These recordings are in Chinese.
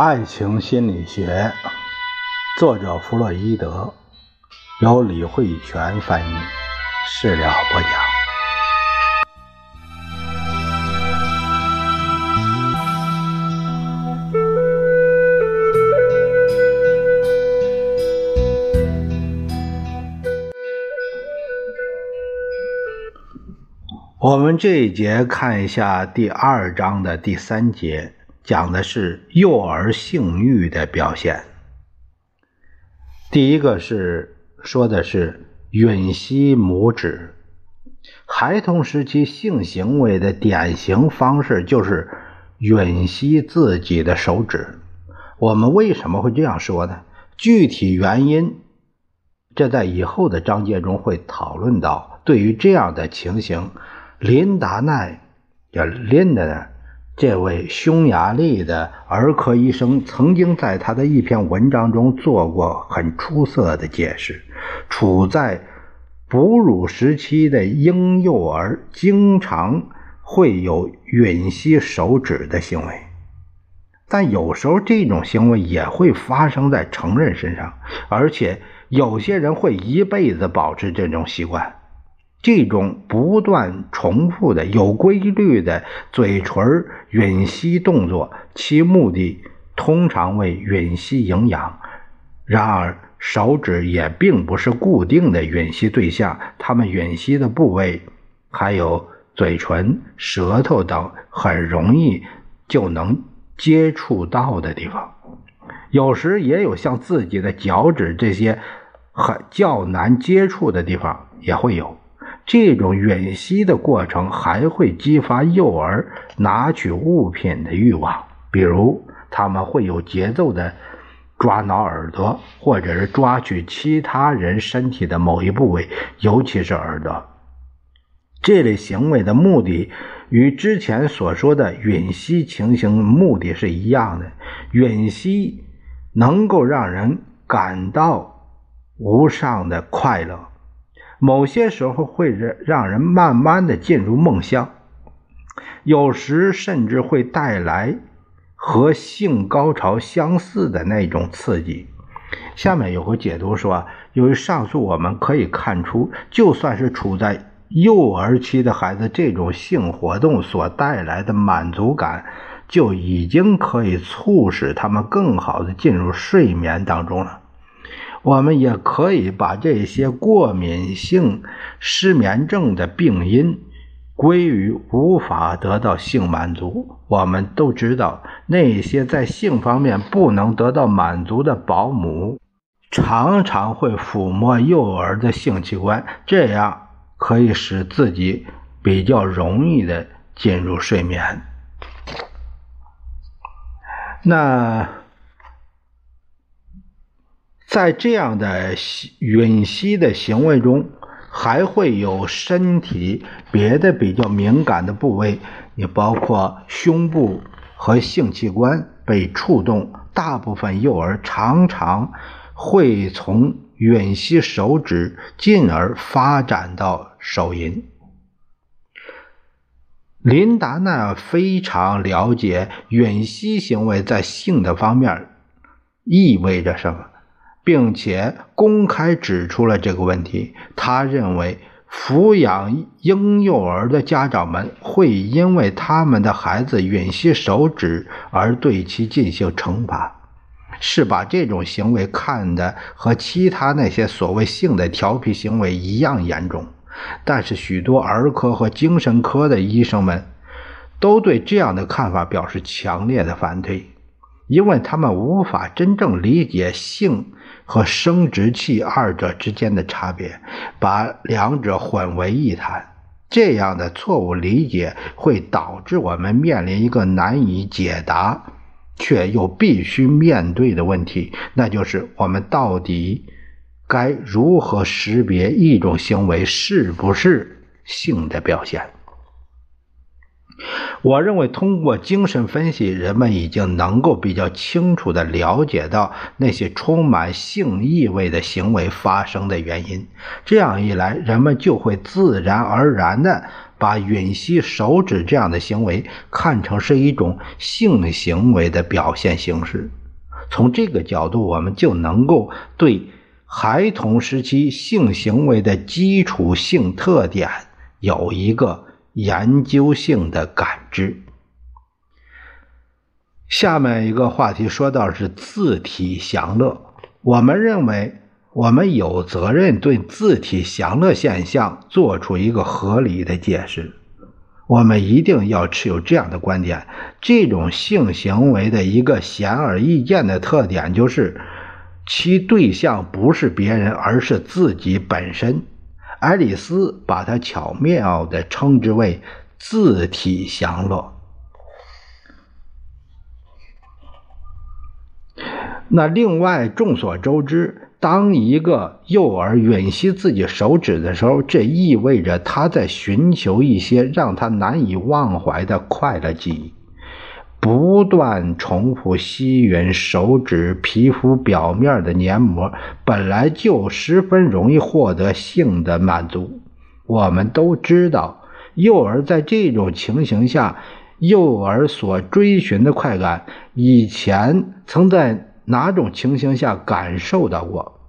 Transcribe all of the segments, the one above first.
爱情心理学，作者弗洛伊德，由李慧泉翻译，事了播讲。我们这一节看一下第二章的第三节。讲的是幼儿性欲的表现。第一个是说的是吮吸拇指，孩童时期性行为的典型方式就是吮吸自己的手指。我们为什么会这样说呢？具体原因，这在以后的章节中会讨论到。对于这样的情形，林达奈叫林达奈。这位匈牙利的儿科医生曾经在他的一篇文章中做过很出色的解释：处在哺乳时期的婴幼儿经常会有吮吸手指的行为，但有时候这种行为也会发生在成人身上，而且有些人会一辈子保持这种习惯。这种不断重复的、有规律的嘴唇吮吸动作，其目的通常为吮吸营养。然而，手指也并不是固定的吮吸对象，它们吮吸的部位还有嘴唇、舌头等很容易就能接触到的地方。有时也有像自己的脚趾这些很较难接触的地方也会有。这种吮吸的过程还会激发幼儿拿取物品的欲望，比如他们会有节奏的抓挠耳朵，或者是抓取其他人身体的某一部位，尤其是耳朵。这类行为的目的与之前所说的吮吸情形目的是一样的。吮吸能够让人感到无上的快乐。某些时候会让让人慢慢的进入梦乡，有时甚至会带来和性高潮相似的那种刺激。下面有个解读说，由于上述我们可以看出，就算是处在幼儿期的孩子，这种性活动所带来的满足感，就已经可以促使他们更好的进入睡眠当中了。我们也可以把这些过敏性失眠症的病因归于无法得到性满足。我们都知道，那些在性方面不能得到满足的保姆，常常会抚摸幼儿的性器官，这样可以使自己比较容易的进入睡眠。那。在这样的吮吸的行为中，还会有身体别的比较敏感的部位，也包括胸部和性器官被触动。大部分幼儿常常会从吮吸手指，进而发展到手淫。琳达呢非常了解吮吸行为在性的方面意味着什么。并且公开指出了这个问题。他认为，抚养婴幼儿的家长们会因为他们的孩子吮吸手指而对其进行惩罚，是把这种行为看的和其他那些所谓性的调皮行为一样严重。但是，许多儿科和精神科的医生们都对这样的看法表示强烈的反对，因为他们无法真正理解性。和生殖器二者之间的差别，把两者混为一谈，这样的错误理解会导致我们面临一个难以解答却又必须面对的问题，那就是我们到底该如何识别一种行为是不是性的表现。我认为，通过精神分析，人们已经能够比较清楚地了解到那些充满性意味的行为发生的原因。这样一来，人们就会自然而然地把吮吸手指这样的行为看成是一种性行为的表现形式。从这个角度，我们就能够对孩童时期性行为的基础性特点有一个研究性的感知。下面一个话题说到是自体享乐，我们认为我们有责任对自体享乐现象做出一个合理的解释。我们一定要持有这样的观点：这种性行为的一个显而易见的特点就是，其对象不是别人，而是自己本身。爱丽丝把它巧妙地称之为“自体享乐”。那另外，众所周知，当一个幼儿吮吸自己手指的时候，这意味着他在寻求一些让他难以忘怀的快乐记忆。不断重复吸吮手指皮肤表面的黏膜，本来就十分容易获得性的满足。我们都知道，幼儿在这种情形下，幼儿所追寻的快感，以前曾在。哪种情形下感受到过？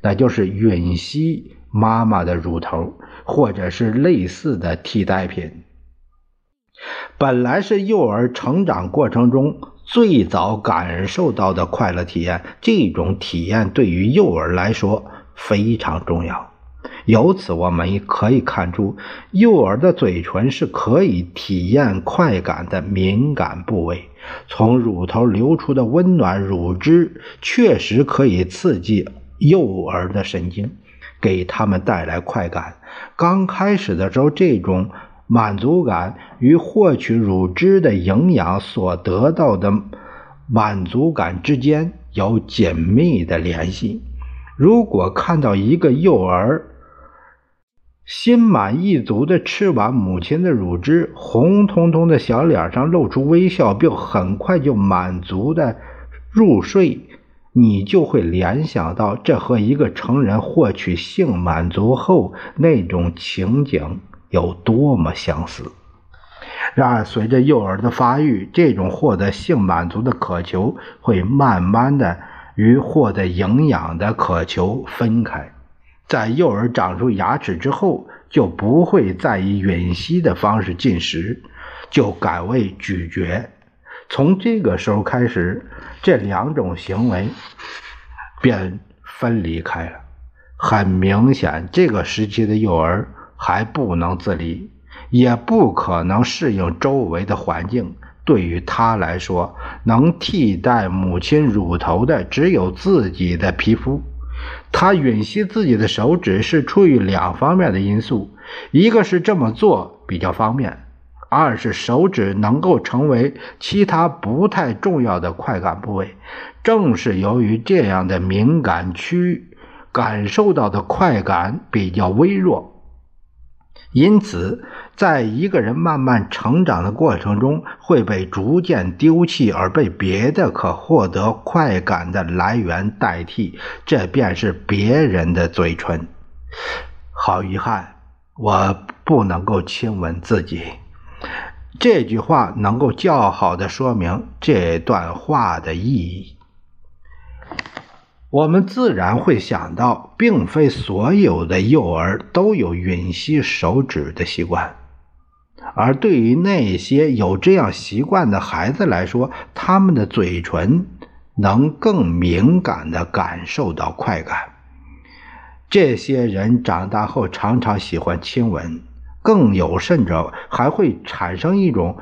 那就是吮吸妈妈的乳头，或者是类似的替代品。本来是幼儿成长过程中最早感受到的快乐体验，这种体验对于幼儿来说非常重要。由此，我们可以看出，幼儿的嘴唇是可以体验快感的敏感部位。从乳头流出的温暖乳汁，确实可以刺激幼儿的神经，给他们带来快感。刚开始的时候，这种满足感与获取乳汁的营养所得到的满足感之间有紧密的联系。如果看到一个幼儿，心满意足地吃完母亲的乳汁，红彤彤的小脸上露出微笑，并很快就满足的入睡，你就会联想到这和一个成人获取性满足后那种情景有多么相似。然而，随着幼儿的发育，这种获得性满足的渴求会慢慢的与获得营养的渴求分开。在幼儿长出牙齿之后，就不会再以吮吸的方式进食，就改为咀嚼。从这个时候开始，这两种行为便分离开了。很明显，这个时期的幼儿还不能自理，也不可能适应周围的环境。对于他来说，能替代母亲乳头的只有自己的皮肤。他吮吸自己的手指是出于两方面的因素：一个是这么做比较方便；二是手指能够成为其他不太重要的快感部位。正是由于这样的敏感区感受到的快感比较微弱。因此，在一个人慢慢成长的过程中，会被逐渐丢弃，而被别的可获得快感的来源代替，这便是别人的嘴唇。好遗憾，我不能够亲吻自己。这句话能够较好的说明这段话的意义。我们自然会想到，并非所有的幼儿都有吮吸手指的习惯，而对于那些有这样习惯的孩子来说，他们的嘴唇能更敏感地感受到快感。这些人长大后常常喜欢亲吻，更有甚者，还会产生一种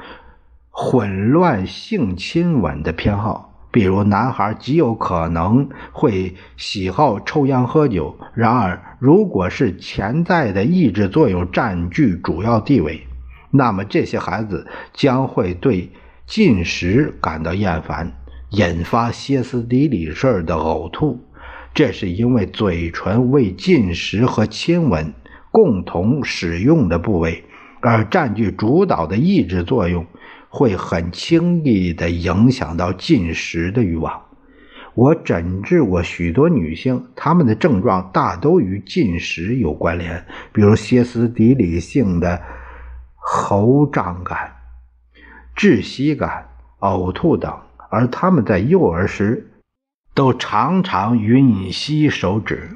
混乱性亲吻的偏好。比如，男孩极有可能会喜好抽烟喝酒。然而，如果是潜在的抑制作用占据主要地位，那么这些孩子将会对进食感到厌烦，引发歇斯底里式的呕吐。这是因为嘴唇为进食和亲吻共同使用的部位，而占据主导的抑制作用。会很轻易地影响到进食的欲望。我诊治过许多女性，她们的症状大都与进食有关联，比如歇斯底里性的喉胀感、窒息感、呕吐等，而她们在幼儿时都常常吮吸手指。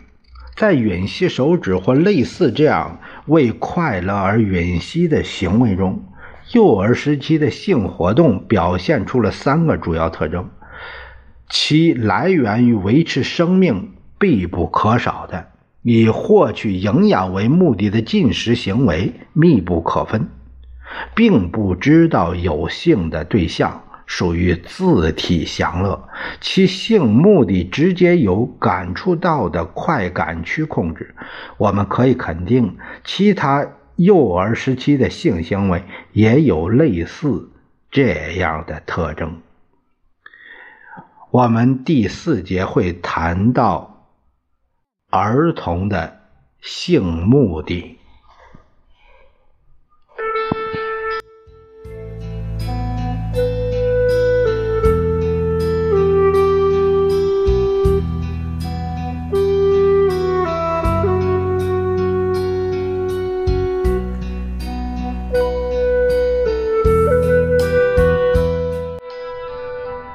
在吮吸手指或类似这样为快乐而吮吸的行为中，幼儿时期的性活动表现出了三个主要特征：其来源于维持生命必不可少的以获取营养为目的的进食行为密不可分，并不知道有性的对象。属于自体享乐，其性目的直接由感触到的快感区控制。我们可以肯定，其他幼儿时期的性行为也有类似这样的特征。我们第四节会谈到儿童的性目的。